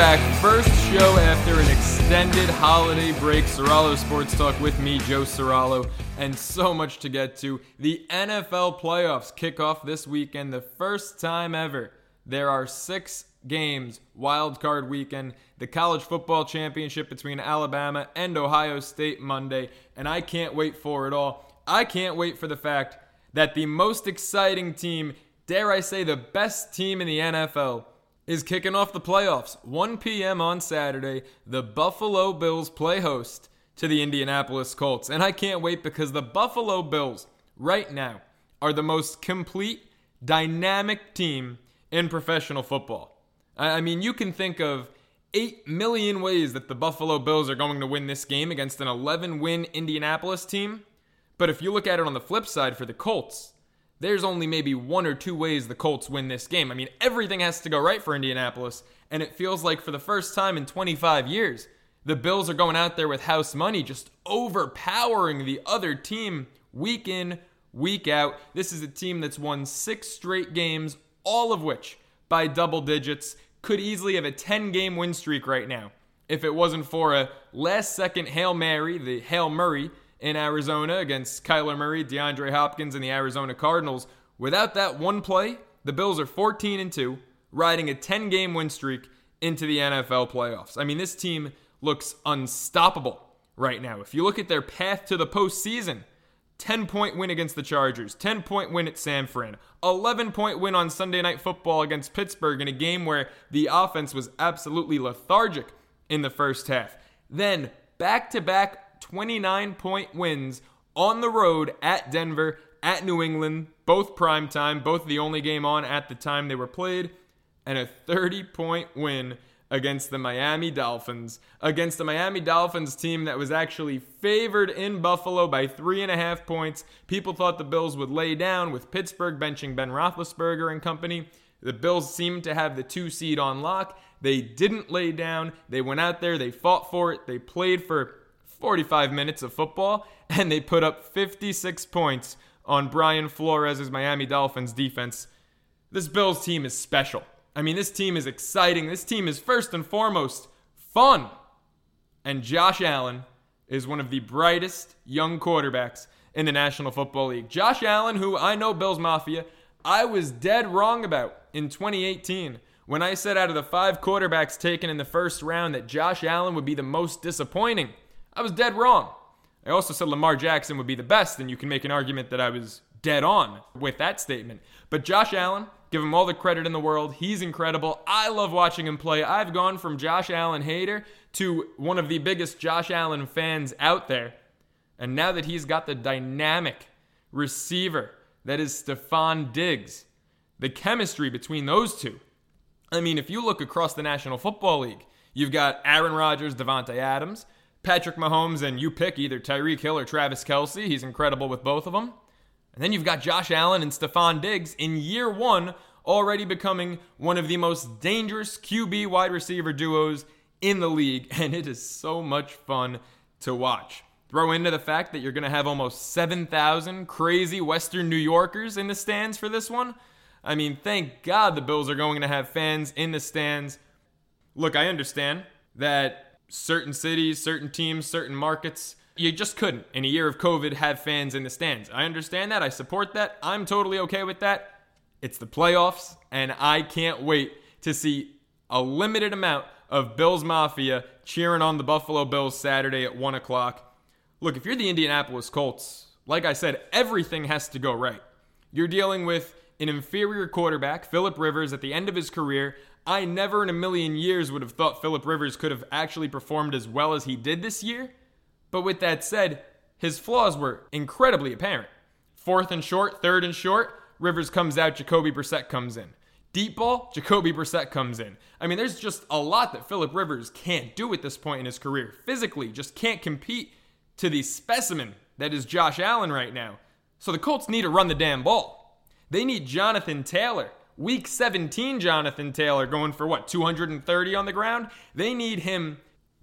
Back. First show after an extended holiday break. Soralo Sports Talk with me, Joe Soralo, and so much to get to. The NFL playoffs kick off this weekend, the first time ever. There are six games, wild card weekend, the college football championship between Alabama and Ohio State Monday, and I can't wait for it all. I can't wait for the fact that the most exciting team, dare I say, the best team in the NFL, is kicking off the playoffs. 1 p.m. on Saturday, the Buffalo Bills play host to the Indianapolis Colts. And I can't wait because the Buffalo Bills, right now, are the most complete, dynamic team in professional football. I mean, you can think of 8 million ways that the Buffalo Bills are going to win this game against an 11 win Indianapolis team. But if you look at it on the flip side for the Colts, there's only maybe one or two ways the Colts win this game. I mean, everything has to go right for Indianapolis, and it feels like for the first time in 25 years, the Bills are going out there with house money, just overpowering the other team week in, week out. This is a team that's won six straight games, all of which by double digits, could easily have a 10 game win streak right now if it wasn't for a last second Hail Mary, the Hail Murray in Arizona against Kyler Murray, DeAndre Hopkins, and the Arizona Cardinals. Without that one play, the Bills are 14 and 2, riding a 10 game win streak into the NFL playoffs. I mean, this team looks unstoppable right now. If you look at their path to the postseason, 10 point win against the Chargers, 10 point win at San Fran, 11 point win on Sunday Night Football against Pittsburgh in a game where the offense was absolutely lethargic in the first half. Then back to back 29 point wins on the road at Denver, at New England, both prime time, both the only game on at the time they were played, and a 30 point win against the Miami Dolphins, against the Miami Dolphins team that was actually favored in Buffalo by three and a half points. People thought the Bills would lay down with Pittsburgh benching Ben Roethlisberger and company. The Bills seemed to have the two seed on lock. They didn't lay down. They went out there, they fought for it, they played for 45 minutes of football, and they put up 56 points on Brian Flores' Miami Dolphins defense. This Bills team is special. I mean, this team is exciting. This team is first and foremost fun. And Josh Allen is one of the brightest young quarterbacks in the National Football League. Josh Allen, who I know Bills Mafia, I was dead wrong about in 2018 when I said out of the five quarterbacks taken in the first round that Josh Allen would be the most disappointing. I was dead wrong. I also said Lamar Jackson would be the best, and you can make an argument that I was dead on with that statement. But Josh Allen, give him all the credit in the world. He's incredible. I love watching him play. I've gone from Josh Allen hater to one of the biggest Josh Allen fans out there. And now that he's got the dynamic receiver that is Stefon Diggs, the chemistry between those two. I mean, if you look across the National Football League, you've got Aaron Rodgers, Davante Adams, Patrick Mahomes, and you pick either Tyreek Hill or Travis Kelce. He's incredible with both of them. And then you've got Josh Allen and Stefon Diggs in year one, already becoming one of the most dangerous QB wide receiver duos in the league. And it is so much fun to watch. Throw into the fact that you're going to have almost 7,000 crazy Western New Yorkers in the stands for this one. I mean, thank God the Bills are going to have fans in the stands. Look, I understand that certain cities, certain teams, certain markets, you just couldn't, in a year of COVID, have fans in the stands. I understand that. I support that. I'm totally okay with that. It's the playoffs, and I can't wait to see a limited amount of Bills Mafia cheering on the Buffalo Bills Saturday at 1 o'clock. Look, if you're the Indianapolis Colts, like I said, everything has to go right. You're dealing with an inferior quarterback, Philip Rivers, at the end of his career. I never in a million years would have thought Philip Rivers could have actually performed as well as he did this year. But with that said, his flaws were incredibly apparent. Fourth and short, third and short. Rivers comes out, Jacoby Brissett comes in. Deep ball, Jacoby Brissett comes in. I mean, there's just a lot that Philip Rivers can't do at this point in his career. Physically, just can't compete to the specimen that is Josh Allen right now. So the Colts need to run the damn ball. They need Jonathan Taylor. Week 17, Jonathan Taylor going for what, 230 on the ground? They need him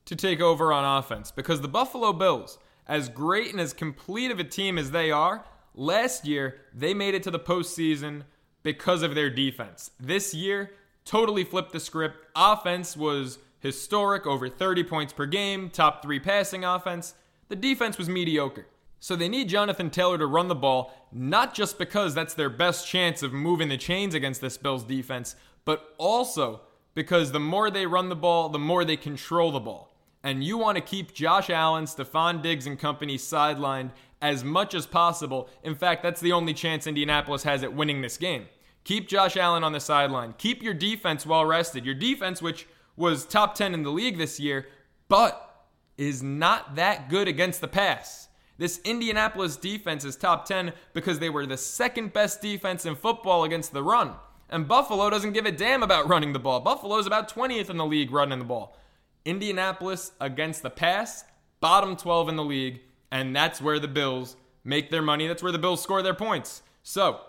to take over on offense because the Buffalo Bills, as great and as complete of a team as they are, last year they made it to the postseason because of their defense. This year, totally flipped the script. Offense was historic, over 30 points per game, top three passing offense. The defense was mediocre. So they need Jonathan Taylor to run the ball, not just because that's their best chance of moving the chains against this Bills defense, but also because the more they run the ball, the more they control the ball. And you want to keep Josh Allen, Stefon Diggs, and company sidelined as much as possible. In fact, that's the only chance Indianapolis has at winning this game. Keep Josh Allen on the sideline. Keep your defense well rested. Your defense, which was top 10 in the league this year, but is not that good against the pass. This Indianapolis defense is top 10 because they were the second best defense in football against the run. And Buffalo doesn't give a damn about running the ball. Buffalo's about 20th in the league running the ball. Indianapolis against the pass, bottom 12 in the league, and that's where the Bills make their money. That's where the Bills score their points. So,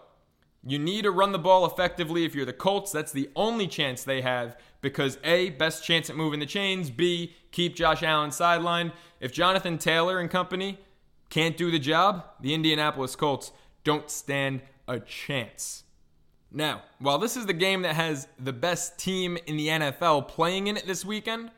you need to run the ball effectively if you're the Colts. That's the only chance they have because A, best chance at moving the chains, B, keep Josh Allen sidelined. If Jonathan Taylor and company can't do the job, the Indianapolis Colts don't stand a chance. Now, while this is the game that has the best team in the NFL playing in it this weekend,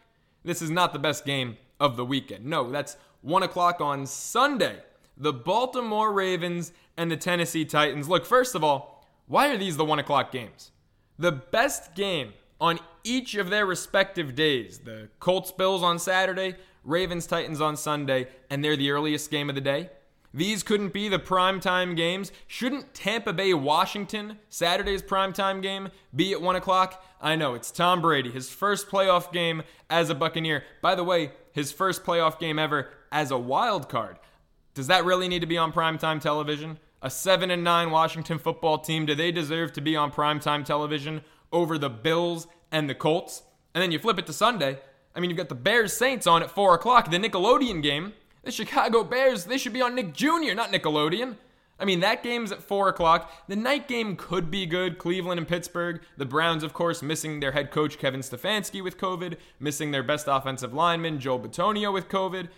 this is not the best game of the weekend. No, that's 1 o'clock on Sunday. The Baltimore Ravens and the Tennessee Titans. Look, first of all, why are these the 1 o'clock games? The best game on each of their respective days. The Colts Bills on Saturday, Ravens Titans on Sunday, and they're the earliest game of the day. These couldn't be the primetime games. Shouldn't Tampa Bay Washington, Saturday's primetime game, be at 1 o'clock? I know, it's Tom Brady, his first playoff game as a Buccaneer. By the way, his first playoff game ever as a wild card. Does that really need to be on primetime television? A 7 and 9 Washington football team, do they deserve to be on primetime television over the Bills and the Colts? And then you flip it to Sunday, I mean, you've got the Bears Saints on at 4 o'clock, the Nickelodeon game. The Chicago Bears, they should be on Nick Jr., not Nickelodeon. I mean, that game's at 4 o'clock. The night game could be good. Cleveland and Pittsburgh. The Browns, of course, missing their head coach, Kevin Stefanski, with COVID, missing their best offensive lineman, Joe Bitonio, with COVID.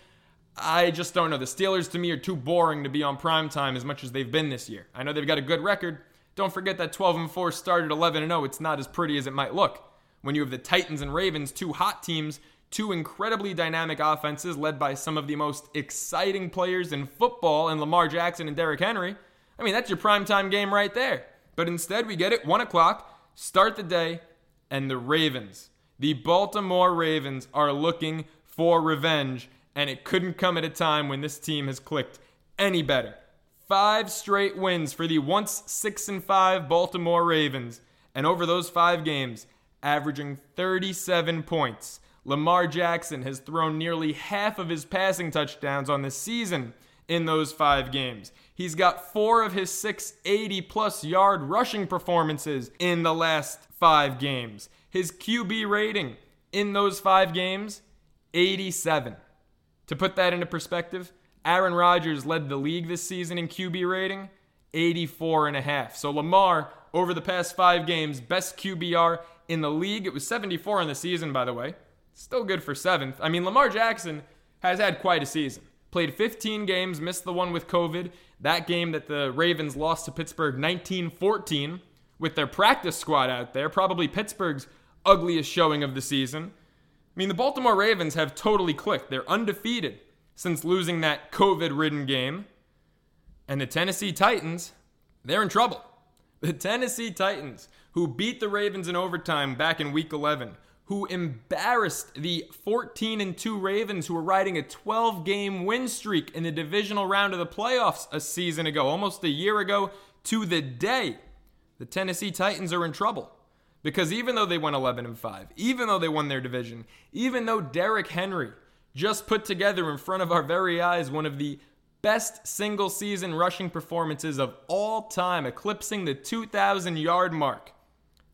I just don't know. The Steelers, to me, are too boring to be on prime time as much as they've been this year. I know they've got a good record. Don't forget that 12 and 4 started 11 and 0. It's not as pretty as it might look when you have the Titans and Ravens, two hot teams, two incredibly dynamic offenses led by some of the most exciting players in football in Lamar Jackson and Derrick Henry. I mean, that's your primetime game right there. But instead, we get it 1 o'clock, start the day, and the Ravens, the Baltimore Ravens, are looking for revenge, and it couldn't come at a time when this team has clicked any better. Five straight wins for the once 6 and 5 Baltimore Ravens, and over those five games, averaging 37 points. Lamar Jackson has thrown nearly half of his passing touchdowns on the season in those five games. He's got four of his six 80 plus yard rushing performances in the last five games. His QB rating in those five games, 87. To put that into perspective, Aaron Rodgers led the league this season in QB rating, 84 and a half. So Lamar, over the past five games, best QBR in the league. It was 74 in the season, by the way. Still good for seventh. I mean, Lamar Jackson has had quite a season. Played 15 games, missed the one with COVID. That game that the Ravens lost to Pittsburgh 19 14 with their practice squad out there, probably Pittsburgh's ugliest showing of the season. I mean, the Baltimore Ravens have totally clicked. They're undefeated since losing that COVID ridden game. And the Tennessee Titans, they're in trouble. The Tennessee Titans, who beat the Ravens in overtime back in week 11, who embarrassed the 14 and 2 Ravens who were riding a 12 game win streak in the divisional round of the playoffs a season ago, almost a year ago to the day. The Tennessee Titans are in trouble because even though they went 11 and 5, even though they won their division, even though Derrick Henry just put together in front of our very eyes one of the best single season rushing performances of all time, eclipsing the 2,000 yard mark.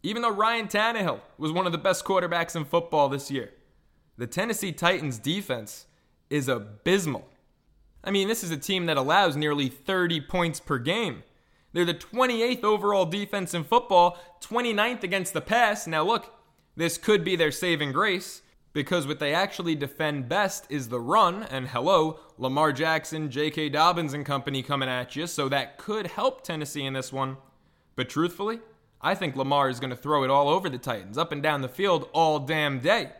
Even though Ryan Tannehill was one of the best quarterbacks in football this year, the Tennessee Titans defense is abysmal. I mean, this is a team that allows nearly 30 points per game. They're the 28th overall defense in football, 29th against the pass. Now, look, this could be their saving grace because what they actually defend best is the run. And hello, Lamar Jackson, J.K. Dobbins, and company coming at you. So that could help Tennessee in this one. But truthfully, I think Lamar is going to throw it all over the Titans, up and down the field all damn day.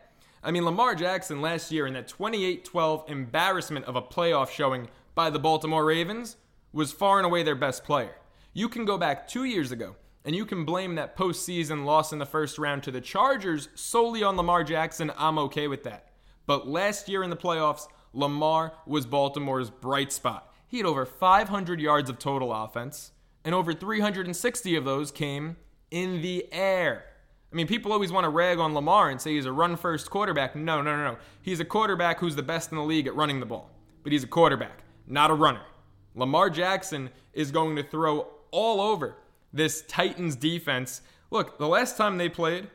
I mean, Lamar Jackson last year in that 28 12 embarrassment of a playoff showing by the Baltimore Ravens was far and away their best player. You can go back two years ago and you can blame that postseason loss in the first round to the Chargers solely on Lamar Jackson. I'm okay with that. But last year in the playoffs, Lamar was Baltimore's bright spot. He had over 500 yards of total offense, and over 360 of those came in the air. I mean, people always want to rag on Lamar and say he's a run first quarterback. No, no, no, no. He's a quarterback who's the best in the league at running the ball, but he's a quarterback, not a runner. Lamar Jackson is going to throw all over this Titans defense. Look, the last time they played,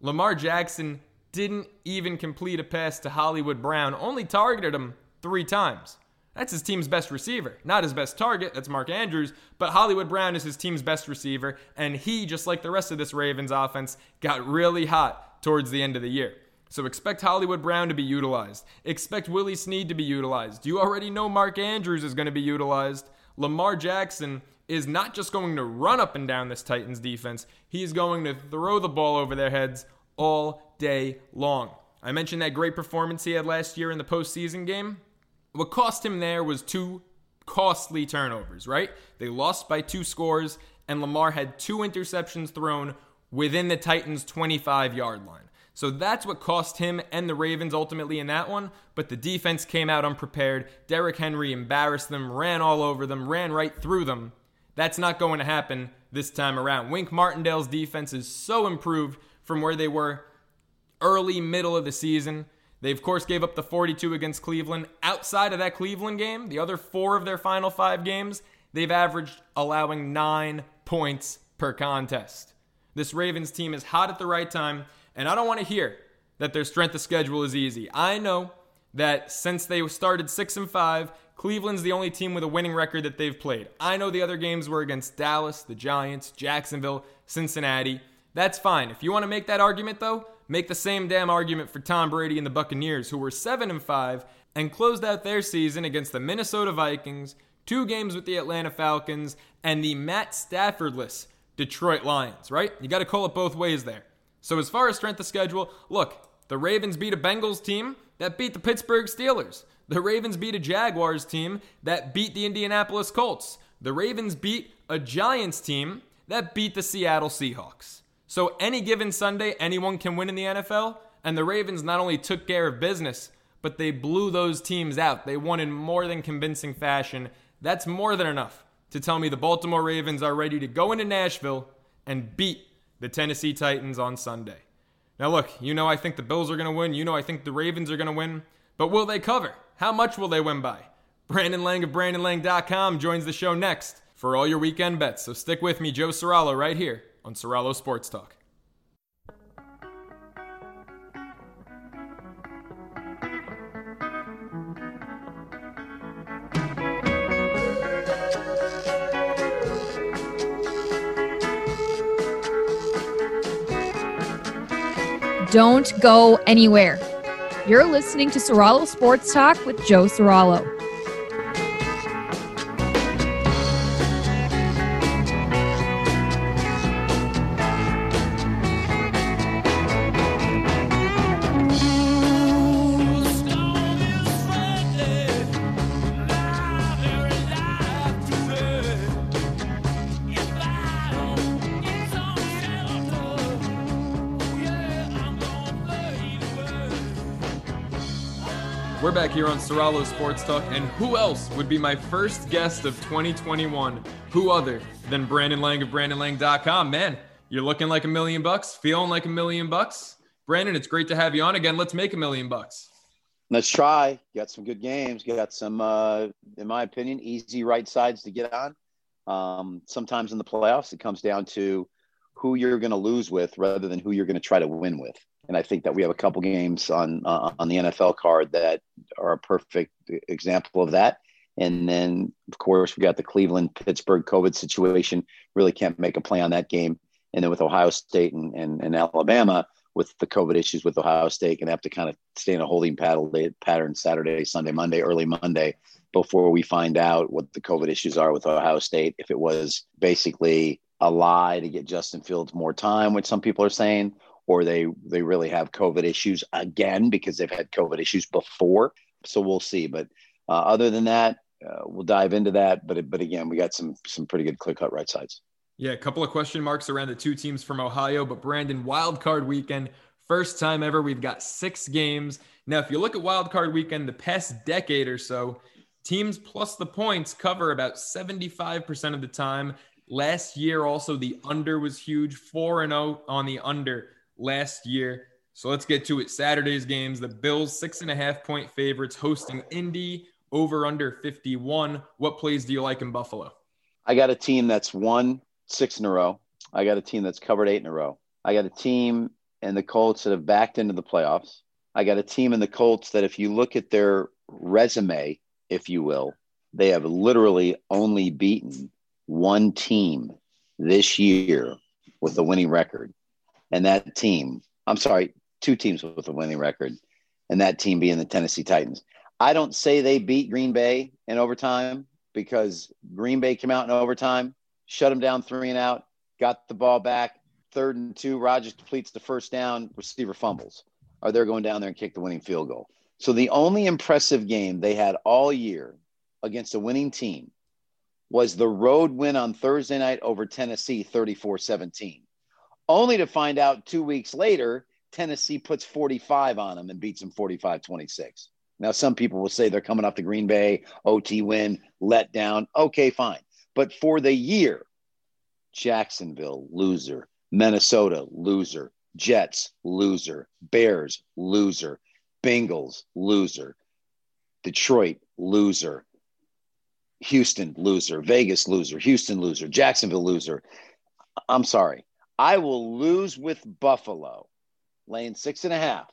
Lamar Jackson didn't even complete a pass to Hollywood Brown, only targeted him three times. That's his team's best receiver. Not his best target, that's Mark Andrews, but Hollywood Brown is his team's best receiver, and he, just like the rest of this Ravens offense, got really hot towards the end of the year. So expect Hollywood Brown to be utilized. Expect Willie Snead to be utilized. You already know Mark Andrews is going to be utilized. Lamar Jackson is not just going to run up and down this Titans defense, he's going to throw the ball over their heads all day long. I mentioned that great performance he had last year in the postseason game. What cost him there was two costly turnovers, right? They lost by two scores, and Lamar had two interceptions thrown within the Titans' 25 yard line. So that's what cost him and the Ravens ultimately in that one. But the defense came out unprepared. Derrick Henry embarrassed them, ran all over them, ran right through them. That's not going to happen this time around. Wink Martindale's defense is so improved from where they were early, middle of the season. They, of course, gave up the 42 against Cleveland. Outside of that Cleveland game, the other four of their final five games, they've averaged allowing nine points per contest. This Ravens team is hot at the right time, and I don't want to hear that their strength of schedule is easy. I know that since they started 6 and 5, Cleveland's the only team with a winning record that they've played. I know the other games were against Dallas, the Giants, Jacksonville, Cincinnati. That's fine. If you want to make that argument though, make the same damn argument for Tom Brady and the Buccaneers who were 7 and 5 and closed out their season against the Minnesota Vikings, two games with the Atlanta Falcons, and the Matt Staffordless Detroit Lions, right? You got to call it both ways there. So, as far as strength of schedule, look, the Ravens beat a Bengals team that beat the Pittsburgh Steelers. The Ravens beat a Jaguars team that beat the Indianapolis Colts. The Ravens beat a Giants team that beat the Seattle Seahawks. So, any given Sunday, anyone can win in the NFL. And the Ravens not only took care of business, but they blew those teams out. They won in more than convincing fashion. That's more than enough to tell me the Baltimore Ravens are ready to go into Nashville and beat the Tennessee Titans on Sunday. Now, look, you know I think the Bills are going to win. You know I think the Ravens are going to win. But will they cover? How much will they win by? Brandon Lang of BrandonLang.com joins the show next for all your weekend bets. So stick with me, Joe Serralo, right here on Serralo Sports Talk. Don't go anywhere. You're listening to Serralo Sports Talk with Joe Serralo. We're back here on Serralo Sports Talk, and who else would be my first guest of 2021? Who other than Brandon Lang of BrandonLang.com? Man, you're looking like a million bucks, feeling like a million bucks. Brandon, it's great to have you on again. Let's make a million bucks. Let's try. Got some good games. Got some, uh, in my opinion, easy right sides to get on. Um, sometimes in the playoffs, it comes down to who you're going to lose with rather than who you're going to try to win with. And I think that we have a couple games on uh, on the NFL card that are a perfect example of that. And then, of course, we got the Cleveland Pittsburgh COVID situation. Really can't make a play on that game. And then with Ohio State and, and, and Alabama, with the COVID issues with Ohio State, and have to kind of stay in a holding pattern Saturday, Sunday, Monday, early Monday before we find out what the COVID issues are with Ohio State. If it was basically a lie to get Justin Fields more time, which some people are saying, or they they really have COVID issues again because they've had COVID issues before. So we'll see. But uh, other than that, uh, we'll dive into that. But but again, we got some some pretty good clear cut right sides. Yeah, a couple of question marks around the two teams from Ohio, but Brandon, wild card weekend, first time ever. We've got six games. Now, if you look at wild card weekend, the past decade or so, teams plus the points cover about 75% of the time. Last year, also, the under was huge 4 and 0 on the under last year. So let's get to it. Saturday's games. The Bills, six and a half point favorites, hosting Indy over under 51. What plays do you like in Buffalo? I got a team that's won six in a row. I got a team that's covered eight in a row. I got a team and the Colts that have backed into the playoffs. I got a team in the Colts that, if you look at their resume, if you will, they have literally only beaten one team this year with a winning record. And that team, I'm sorry, two teams with a winning record, and that team being the Tennessee Titans. I don't say they beat Green Bay in overtime because Green Bay came out in overtime, shut them down three and out, got the ball back, third and two. Rodgers completes the first down, receiver fumbles, or they're going down there and kick the winning field goal. So the only impressive game they had all year against a winning team was the road win on Thursday night over Tennessee 34 17 only to find out two weeks later, Tennessee puts 45 on them and beats them 45 26. Now, some people will say they're coming off the Green Bay OT win, let down. Okay, fine. But for the year, Jacksonville, loser. Minnesota, loser. Jets, loser. Bears, loser. Bengals, loser. Detroit, loser. Houston, loser. Vegas, loser. Houston, loser. Jacksonville, loser. I'm sorry. I will lose with Buffalo, laying six and a half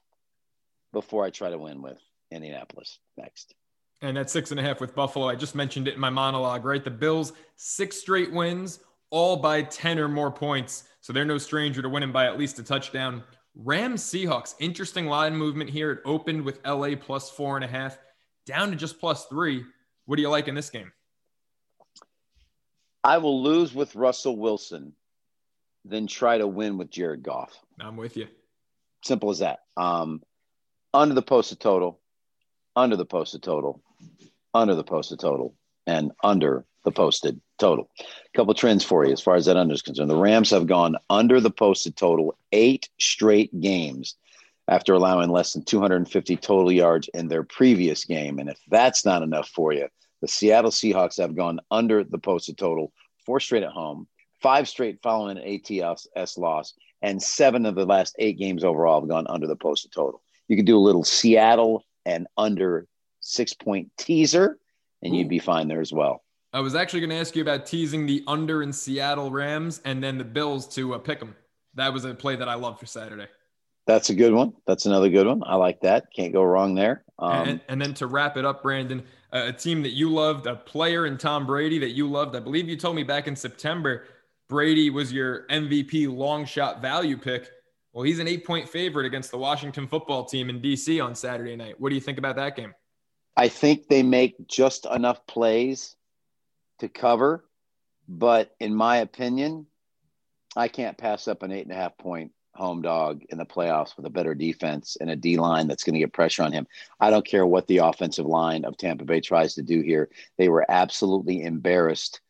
before I try to win with Indianapolis next. And at six and a half with Buffalo, I just mentioned it in my monologue, right? The Bills, six straight wins, all by 10 or more points. So they're no stranger to winning by at least a touchdown. Rams Seahawks, interesting line movement here. It opened with LA plus four and a half, down to just plus three. What do you like in this game? I will lose with Russell Wilson than try to win with Jared Goff. I'm with you. Simple as that. Um, under the posted total, under the posted total, under the posted total, and under the posted total. A couple trends for you as far as that under is concerned. The Rams have gone under the posted total eight straight games after allowing less than 250 total yards in their previous game. And if that's not enough for you, the Seattle Seahawks have gone under the posted total four straight at home, five straight following an ATS loss, and seven of the last eight games overall have gone under the posted total. You could do a little Seattle and under six point teaser, and Ooh. you'd be fine there as well. I was actually going to ask you about teasing the under in Seattle Rams and then the Bills to uh, pick them. That was a play that I love for Saturday. That's a good one. That's another good one. I like that. Can't go wrong there. Um, and, and, then to wrap it up, Brandon, a team that you loved, a player in Tom Brady that you loved. I believe you told me back in September Brady was your MVP long shot value pick. Well, he's an eight point favorite against the Washington football team in DC on Saturday night. What do you think about that game? I think they make just enough plays to cover, but in my opinion, I can't pass up an eight and a half point home dog in the playoffs with a better defense and a D line that's going to get pressure on him. I don't care what the offensive line of Tampa Bay tries to do here. They were absolutely embarrassed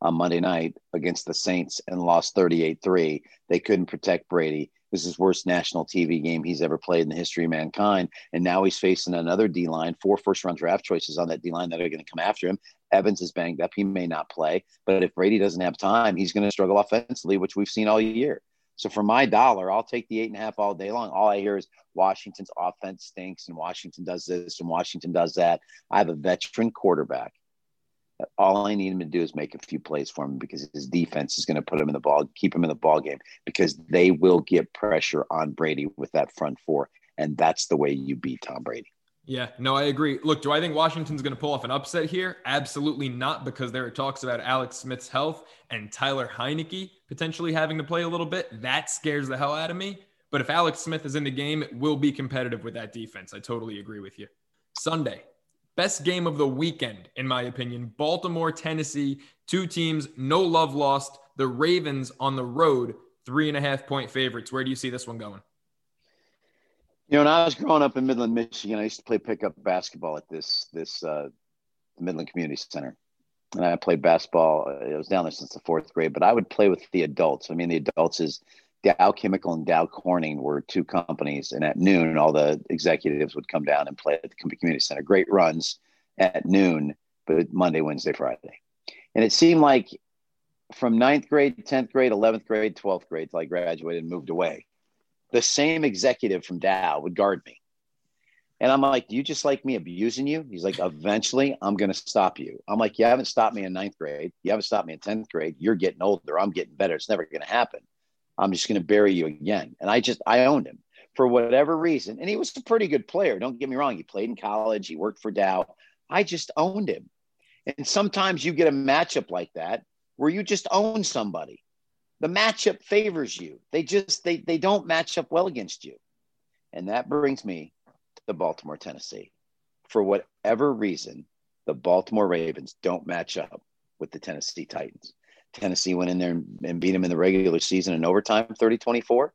on Monday night against the Saints and lost 38 3. They couldn't protect Brady. This is worst national TV game he's ever played in the history of mankind. And now he's facing another D line, four first round draft choices on that D line that are going to come after him. Evans is banged up. He may not play. But if Brady doesn't have time, he's going to struggle offensively, which we've seen all year. So for my dollar, I'll take the eight and a half all day long. All I hear is Washington's offense stinks and Washington does this and Washington does that. I have a veteran quarterback. All I need him to do is make a few plays for him because his defense is going to put him in the ball, keep him in the ball game because they will get pressure on Brady with that front four. And that's the way you beat Tom Brady. Yeah, no, I agree. Look, do I think Washington's going to pull off an upset here? Absolutely not, because there are talks about Alex Smith's health and Taylor Heinicke potentially having to play a little bit. That scares the hell out of me. But if Alex Smith is in the game, it will be competitive with that defense. I totally agree with you. Sunday, best game of the weekend, in my opinion. Baltimore, Tennessee, two teams, no love lost. The Ravens on the road, three and a half point favorites. Where do you see this one going? You know, when I was growing up in Midland, Michigan, I used to play pickup basketball at this this uh, Midland Community Center, and I played basketball. Uh, I was down there since the fourth grade, but I would play with the adults. I mean, the adults is Dow Chemical and Dow Corning were two companies, and at noon, all the executives would come down and play at the community center. Great runs at noon, but Monday, Wednesday, Friday, and it seemed like from ninth grade, tenth grade, eleventh grade, twelfth grade, till I graduated and moved away the same executive from Dow would guard me. And I'm like, Do you just like me abusing you? He's like, Eventually, I'm going to stop you. I'm like, You haven't stopped me in ninth grade. You haven't stopped me in 10th grade. You're getting older. I'm getting better. It's never going to happen. I'm just going to bury you again. And I just, I owned him for whatever reason. And he was a pretty good player. Don't get me wrong. He played in college, he worked for Dow. I just owned him. And sometimes you get a matchup like that where you just own somebody the matchup favors you. They just they they don't match up well against you. And that brings me to the Baltimore, Tennessee. For whatever reason, the Baltimore Ravens don't match up with the Tennessee Titans. Tennessee went in there and, and beat them in the regular season in overtime 30 24.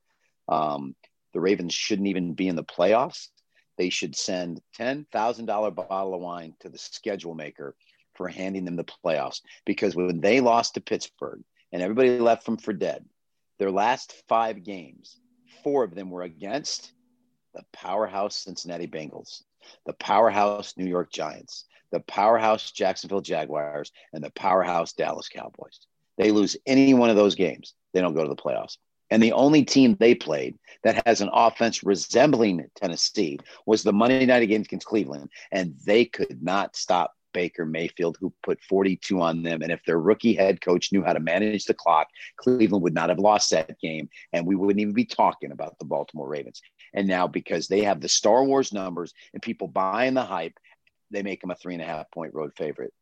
Um, the Ravens shouldn't even be in the playoffs. They should send $10,000 bottle of wine to the schedule maker for handing them the playoffs because when they lost to Pittsburgh, and everybody left them for dead. Their last five games, four of them were against the powerhouse Cincinnati Bengals, the powerhouse New York Giants, the powerhouse Jacksonville Jaguars, and the powerhouse Dallas Cowboys. They lose any one of those games, they don't go to the playoffs. And the only team they played that has an offense resembling Tennessee was the Monday night against Cleveland, and they could not stop Baker Mayfield, who put 42 on them. And if their rookie head coach knew how to manage the clock, Cleveland would not have lost that game. And we wouldn't even be talking about the Baltimore Ravens. And now, because they have the Star Wars numbers and people buying the hype, they make them a three and a half point road favorite.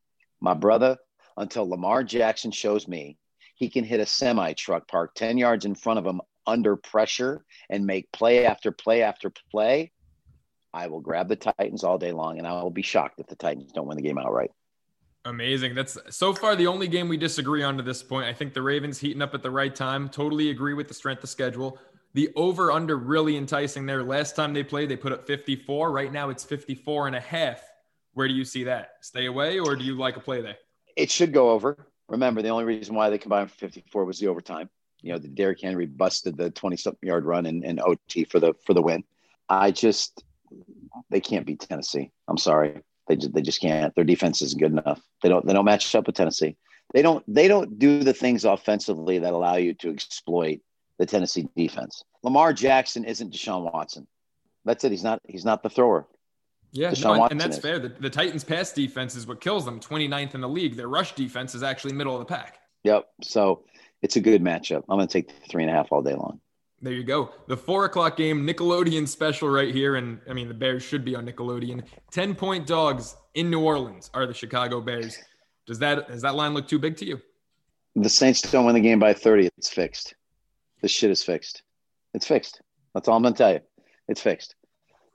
My brother, until Lamar Jackson shows me he can hit a semi truck parked 10 yards in front of him under pressure and make play after play after play, I will grab the Titans all day long, and I will be shocked if the Titans don't win the game outright. Amazing. That's so far the only game we disagree on to this point. I think the Ravens heating up at the right time. Totally agree with the strength of schedule. The over under really enticing there. Last time they played, they put up 54. Right now it's 54 and a half. Where do you see that? Stay away or do you like a play there? It should go over. Remember, the only reason why they combined for 54 was the overtime. You know, the Derrick Henry busted the 20 something yard run in, in OT for the for the win. I just they can't beat Tennessee. I'm sorry. They just, they just can't. Their defense isn't good enough. They don't they don't match up with Tennessee. They don't they don't do the things offensively that allow you to exploit the Tennessee defense. Lamar Jackson isn't Deshaun Watson. That's it. He's not he's not the thrower. Yeah, and, that's fair. The, the Titans' pass defense is what kills them. 29th in the league. Their rush defense is actually middle of the pack. Yep. So it's a good matchup. I'm going to take three and a half all day long. There you go. The four o'clock game, Nickelodeon special right here. And I mean, the Bears should be on Nickelodeon. 10 point dogs in New Orleans are the Chicago Bears. Does that, does that line look too big to you? The Saints don't win the game by 30. It's fixed. This shit is fixed. It's fixed. That's all I'm going to tell you. It's fixed.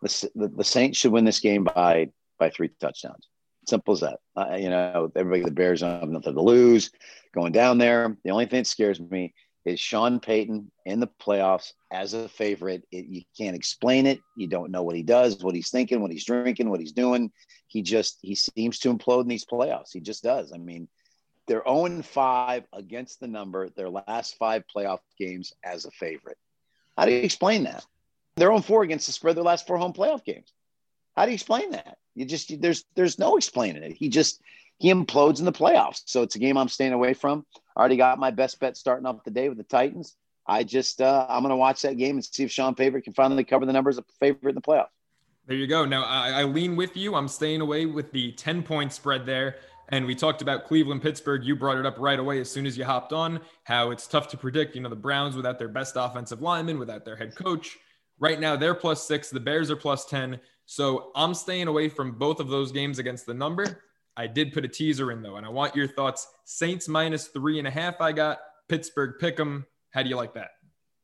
The, the, the, Saints should win this game by, by three touchdowns. Simple as that. Uh, you know, everybody, the Bears have nothing to lose going down there. The only thing that scares me is Sean Payton in the playoffs as a favorite. It, you can't explain it. You don't know what he does, what he's thinking, what he's drinking, what he's doing. He just he seems to implode in these playoffs. He just does. I mean, they're 0 5 against the number, their last five playoff games as a favorite. How do you explain that? They're 0 4 against the spread their last four home playoff games. How do you explain that? You just there's there's no explaining it. He just he implodes in the playoffs. So it's a game I'm staying away from. I already got my best bet starting off the day with the Titans. I just uh, I'm going to watch that game and see if Sean Favorite can finally cover the numbers of favorite in the playoffs. There you go. Now I, I lean with you. I'm staying away with the 10 point spread there. And we talked about Cleveland, Pittsburgh. You brought it up right away as soon as you hopped on, how it's tough to predict. You know, the Browns without their best offensive lineman, without their head coach. Right now, they're plus six. The Bears are plus 10. So I'm staying away from both of those games against the number. I did put a teaser in, though, and I want your thoughts. Saints minus three and a half, I got. Pittsburgh pick 'em. How do you like that?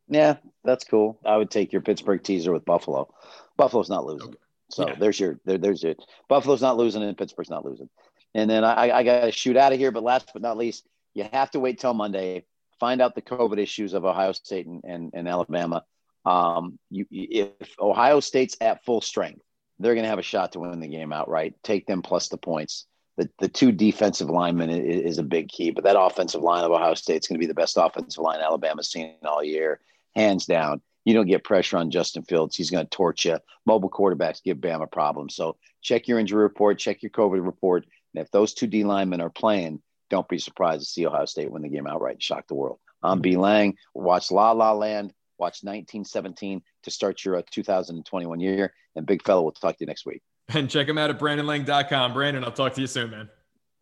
Yeah, that's cool. I would take your Pittsburgh teaser with Buffalo. Buffalo's not losing. Okay. So yeah. there's your there, there's your Buffalo's not losing and Pittsburgh's not losing. And then I, I got to shoot out of here. But last but not least, you have to wait till Monday, find out the COVID issues of Ohio State and, and, and Alabama. Um, you, if Ohio State's at full strength, they're going to have a shot to win the game outright. Take them plus the points. The, the two defensive linemen is, is a big key, but that offensive line of Ohio State's going to be the best offensive line Alabama's seen all year, hands down. You don't get pressure on Justin Fields. He's going to torch you. Mobile quarterbacks give Bama problems. So check your injury report, check your COVID report, and if those two D linemen are playing, don't be surprised to see Ohio State win the game outright and shock the world. I'm B. Lang. Watch La La Land. Watch 1917 to start your uh, 2021 year. And Big Fella, we'll talk to you next week. And check him out at BrandonLang.com. Brandon, I'll talk to you soon, man.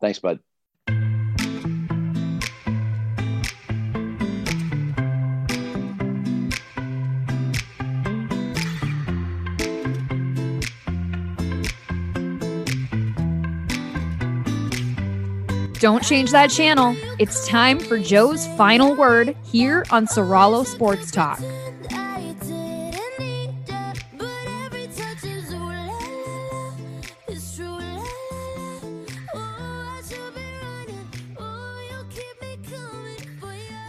Thanks, bud. Don't change that channel. It's time for Joe's final word here on Soralo Sports Talk.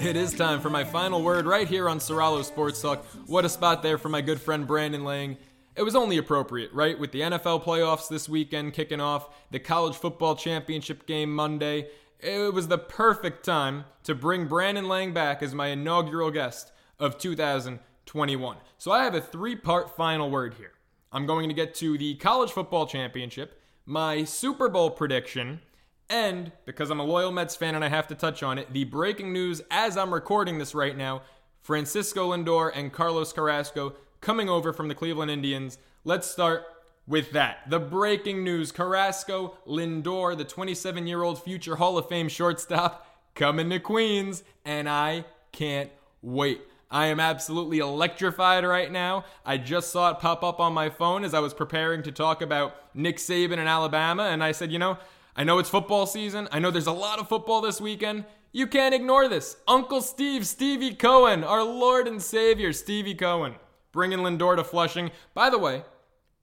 It is time for my final word right here on Soralo Sports Talk. What a spot there for my good friend Brandon Lang it was only appropriate, right? With the NFL playoffs this weekend kicking off, the college football championship game Monday, it was the perfect time to bring Brandon Lang back as my inaugural guest of 2021. So I have a three part final word here. I'm going to get to the college football championship, my Super Bowl prediction, and because I'm a loyal Mets fan and I have to touch on it, the breaking news as I'm recording this right now Francisco Lindor and Carlos Carrasco coming over from the Cleveland Indians. Let's start with that. The breaking news Carrasco Lindor, the 27 year old future Hall of Fame shortstop, coming to Queens, and I can't wait. I am absolutely electrified right now. I just saw it pop up on my phone as I was preparing to talk about Nick Saban and Alabama, and I said, you know, I know it's football season. I know there's a lot of football this weekend. You can't ignore this. Uncle Steve, Stevie Cohen, our Lord and Savior, Stevie Cohen bringing Lindor to Flushing. By the way,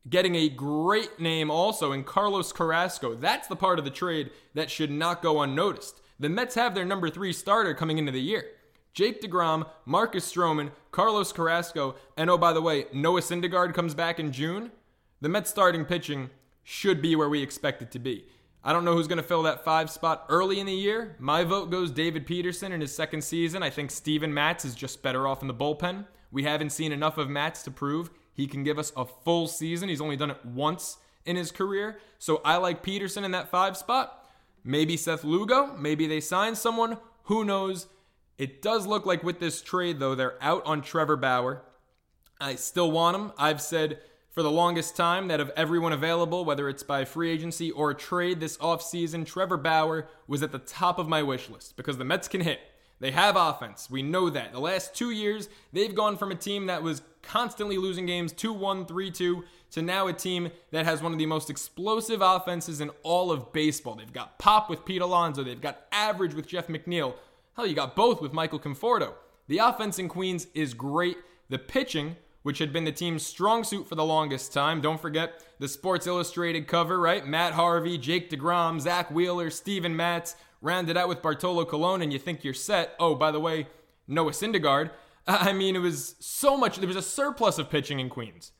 getting a great name also in Carlos Carrasco. That's the part of the trade that should not go unnoticed. The Mets have their number three starter coming into the year. Jake DeGrom, Marcus Stroman, Carlos Carrasco, and oh, by the way, Noah Syndergaard comes back in June. The Mets starting pitching should be where we expect it to be. I don't know who's going to fill that five spot early in the year. My vote goes David Peterson in his second season. I think Steven Matz is just better off in the bullpen. We haven't seen enough of Matz to prove he can give us a full season. He's only done it once in his career. So I like Peterson in that five spot. Maybe Seth Lugo. Maybe they sign someone. Who knows? It does look like with this trade, though, they're out on Trevor Bauer. I still want him. I've said for the longest time that of everyone available, whether it's by free agency or trade this offseason, Trevor Bauer was at the top of my wish list because the Mets can hit. They have offense. We know that. The last two years, they've gone from a team that was constantly losing games 2 1, 3 2 to now a team that has one of the most explosive offenses in all of baseball. They've got pop with Pete Alonso, they've got average with Jeff McNeil. Hell, you got both with Michael Conforto. The offense in Queens is great. The pitching, which had been the team's strong suit for the longest time. Don't forget the Sports Illustrated cover, right? Matt Harvey, Jake DeGrom, Zack Wheeler, Steven Matz, rounded out with Bartolo Colon, and you think you're set. Oh, by the way, Noah Syndergaard. I mean, it was so much. There was a surplus of pitching in Queens.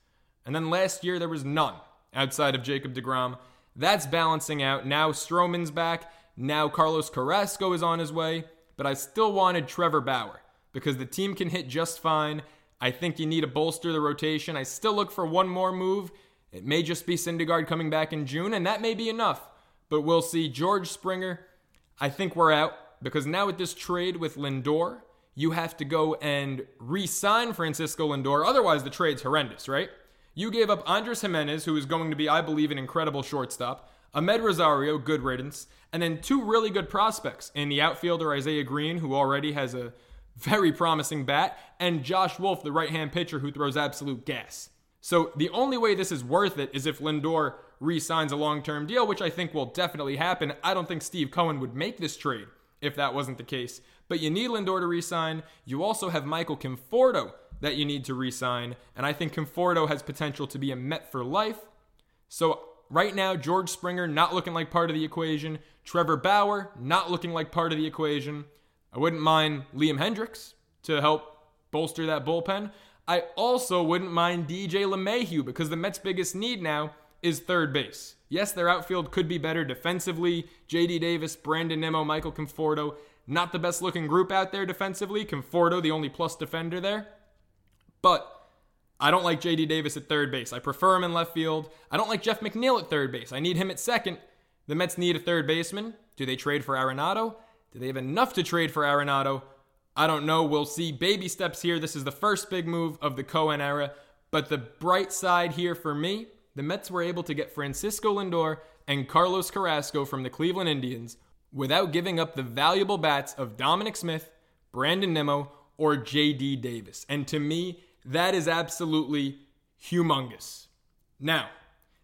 And then last year, there was none outside of Jacob DeGrom. That's balancing out. Now Stroman's back. Now Carlos Carrasco is on his way. But I still wanted Trevor Bauer because the team can hit just fine. I think you need to bolster the rotation. I still look for one more move. It may just be Syndergaard coming back in June, and that may be enough. But we'll see. George Springer I think we're out because now with this trade with Lindor, you have to go and re sign Francisco Lindor. Otherwise, the trade's horrendous, right? You gave up Andres Gimenez, who is going to be, I believe, an incredible shortstop, Amed Rosario, good riddance, and then two really good prospects in the outfielder Isaiah Greene, who already has a very promising bat, and Josh Wolf, the right hand pitcher who throws absolute gas. So the only way this is worth it is if Lindor re signs a long term deal, which I think will definitely happen. I don't think Steve Cohen would make this trade if that wasn't the case. But you need Lindor to re sign. You also have Michael Conforto that you need to re sign. And I think Conforto has potential to be a Met for life. So right now, George Springer not looking like part of the equation. Trevor Bauer not looking like part of the equation. I wouldn't mind Liam Hendriks to help bolster that bullpen. I also wouldn't mind DJ LeMahieu because the Mets' biggest need now is third base. Yes, their outfield could be better defensively. JD Davis, Brandon Nimmo, Michael Conforto. Not the best looking group out there defensively. Conforto, the only plus defender there. But I don't like JD Davis at third base. I prefer him in left field. I don't like Jeff McNeil at third base. I need him at second. The Mets need a third baseman. Do they trade for Arenado? Do they have enough to trade for Arenado? I don't know. We'll see baby steps here. This is the first big move of the Cohen era. But the bright side here for me, the Mets were able to get Francisco Lindor and Carlos Carrasco from the Cleveland Indians without giving up the valuable bats of Dominic Smith, Brandon Nimmo, or JD Davis. And to me, that is absolutely humongous. Now,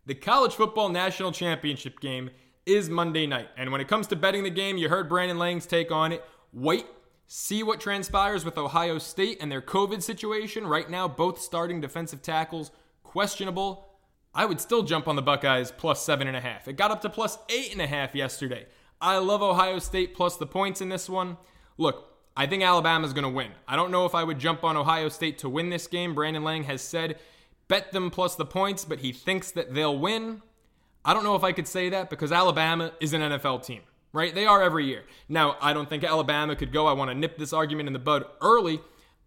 the college football national championship game is Monday night. And when it comes to betting the game, you heard Brandon Lang's take on it. Wait, see what transpires with Ohio State and their COVID situation. Right now, both starting defensive tackles questionable. I would still jump on the Buckeyes plus seven and a half. It got up to plus eight and a half yesterday. I love Ohio State plus the points in this one. Look, I think Alabama's going to win. I don't know if I would jump on Ohio State to win this game. Brandon Lang has said bet them plus the points, but he thinks that they'll win. I don't know if I could say that because Alabama is an NFL team, right? They are every year. Now, I don't think Alabama could go. I want to nip this argument in the bud early.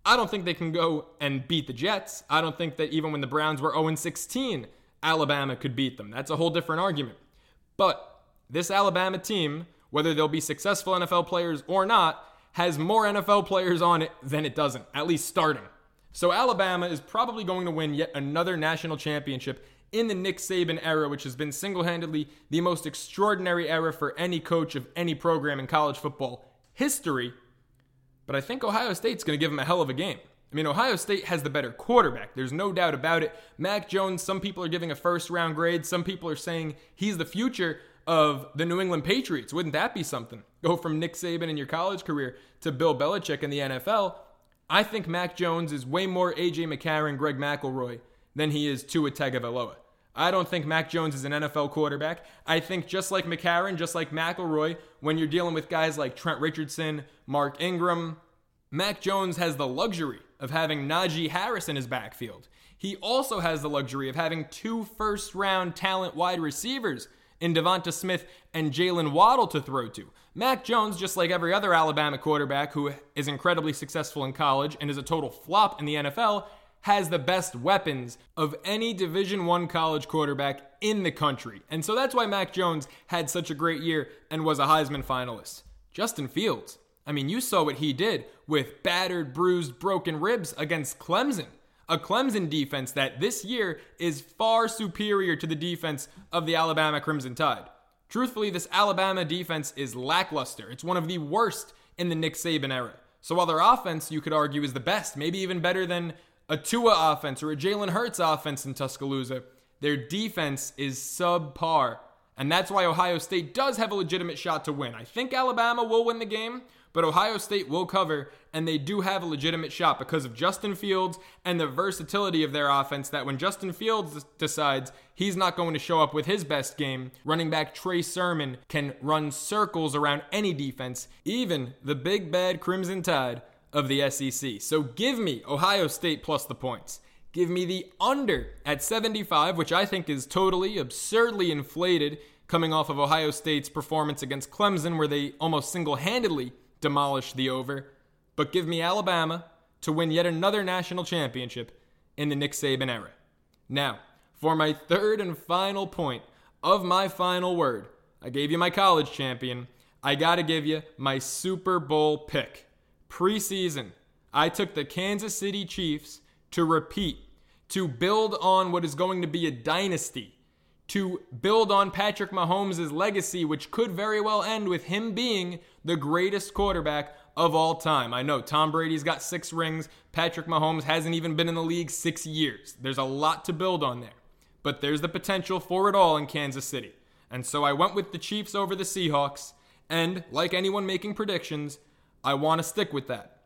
I don't think they can go and beat the Jets. I don't think that even when the Browns were 0 16, Alabama could beat them. That's a whole different argument. But this Alabama team, whether they'll be successful NFL players or not, has more NFL players on it than it doesn't, at least starting. So Alabama is probably going to win yet another national championship in the Nick Saban era, which has been single handedly the most extraordinary era for any coach of any program in college football history. But I think Ohio State's going to give him a hell of a game. I mean, Ohio State has the better quarterback. There's no doubt about it. Mac Jones, some people are giving a first round grade. Some people are saying he's the future of the New England Patriots. Wouldn't that be something? Go from Nick Saban in your college career to Bill Belichick in the NFL. I think Mac Jones is way more AJ McCarron, Greg McElroy than he is Tua Tagovailoa. I don't think Mac Jones is an NFL quarterback. I think just like McCarron, just like McElroy, when you're dealing with guys like Trent Richardson, Mark Ingram, Mac Jones has the luxury of having Najee Harris in his backfield. He also has the luxury of having two first round talent wide receivers in Devonta Smith and Jaylen Waddle to throw to. Mac Jones, just like every other Alabama quarterback who is incredibly successful in college and is a total flop in the NFL, has the best weapons of any Division 1 college quarterback in the country. And so that's why Mac Jones had such a great year and was a Heisman finalist. Justin Fields, I mean, you saw what he did with battered, bruised, broken ribs against Clemson a Clemson defense that this year is far superior to the defense of the Alabama Crimson Tide. Truthfully, this Alabama defense is lackluster. It's one of the worst in the Nick Saban era. So while their offense, you could argue, is the best, maybe even better than a Tua offense or a Jalen Hurts offense in Tuscaloosa, their defense is subpar. And that's why Ohio State does have a legitimate shot to win. I think Alabama will win the game, but Ohio State will cover, and they do have a legitimate shot because of Justin Fields and the versatility of their offense. That when Justin Fields decides he's not going to show up with his best game, running back Trey Sermon can run circles around any defense, even the big bad Crimson Tide of the SEC. So give me Ohio State plus the points. Give me the under at 75, which I think is totally absurdly inflated coming off of Ohio State's performance against Clemson, where they almost single handedly demolish the over, but give me Alabama to win yet another national championship in the Nick Saban era. Now, for my third and final point of my final word, I gave you my college champion. I got to give you my Super Bowl pick. preseason, I took the Kansas City Chiefs to repeat, to build on what is going to be a dynasty, to build on Patrick Mahomes' legacy, which could very well end with him being the greatest quarterback of all time. I know Tom Brady's got six rings. Patrick Mahomes hasn't even been in the league six years. There's a lot to build on there, but there's the potential for it all in Kansas City. And so I went with the Chiefs over the Seahawks. And like anyone making predictions, I want to stick with that.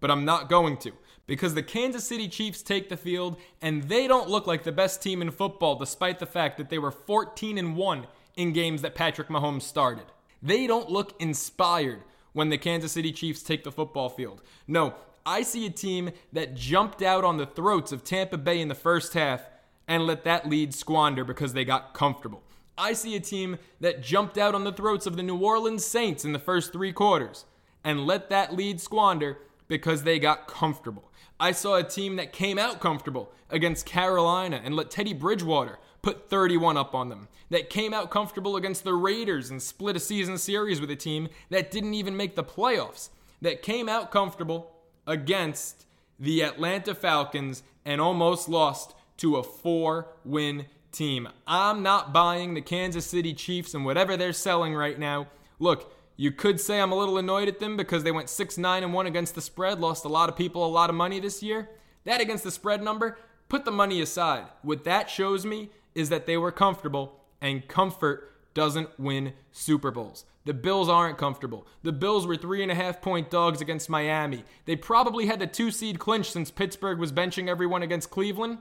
But I'm not going to because the Kansas City Chiefs take the field and they don't look like the best team in football despite the fact that they were 14 and 1 in games that Patrick Mahomes started. They don't look inspired when the Kansas City Chiefs take the football field. No, I see a team that jumped out on the throats of Tampa Bay in the first half and let that lead squander because they got comfortable. I see a team that jumped out on the throats of the New Orleans Saints in the first three quarters and let that lead squander because they got comfortable. I saw a team that came out comfortable against Carolina and let Teddy Bridgewater put 31 up on them. That came out comfortable against the Raiders and split a season series with a team that didn't even make the playoffs. That came out comfortable against the Atlanta Falcons and almost lost to a four win team. I'm not buying the Kansas City Chiefs and whatever they're selling right now. Look, you could say I'm a little annoyed at them because they went 6 9 and 1 against the spread, lost a lot of people a lot of money this year. That against the spread number, put the money aside. What that shows me is that they were comfortable, and comfort doesn't win Super Bowls. The Bills aren't comfortable. The Bills were three and a half point dogs against Miami. They probably had the two seed clinch since Pittsburgh was benching everyone against Cleveland,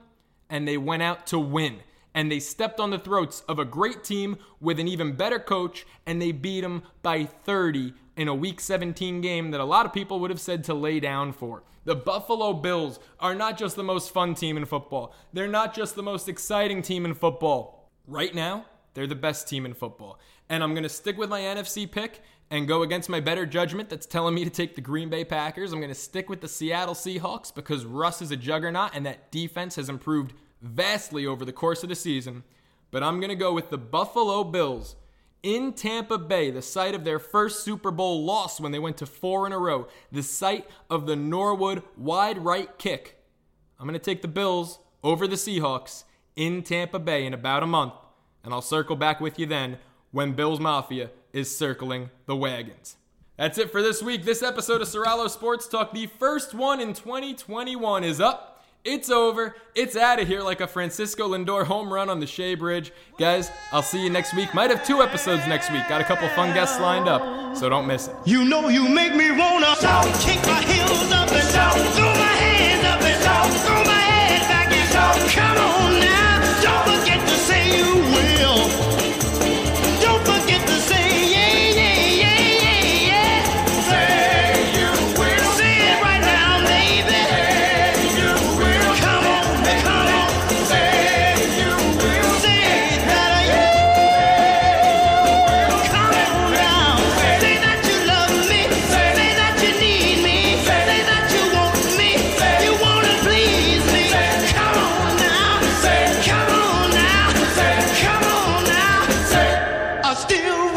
and they went out to win and they stepped on the throats of a great team with an even better coach, and they beat them by 30 in a Week 17 game that a lot of people would have said to lay down for. The Buffalo Bills are not just the most fun team in football, they're not just the most exciting team in football. Right now, they're the best team in football. And I'm going to stick with my NFC pick and go against my better judgment that's telling me to take the Green Bay Packers. I'm going to stick with the Seattle Seahawks because Russ is a juggernaut and that defense has improved vastly over the course of the season, but I'm going to go with the Buffalo Bills in Tampa Bay, the site of their first Super Bowl loss when they went to four in a row, the site of the Norwood wide right kick. I'm going to take the Bills over the Seahawks in Tampa Bay in about a month, and I'll circle back with you then when Bills Mafia is circling the wagons. That's it for this week. This episode of Soralo Sports Talk, the first one in 2021, is up. It's over. It's out of here like a Francisco Lindor home run on the Shea Bridge. Guys, I'll see you next week. Might have two episodes next week. Got a couple fun guests lined up, so don't miss it. You know you make me wanna shout, kick my heels up and still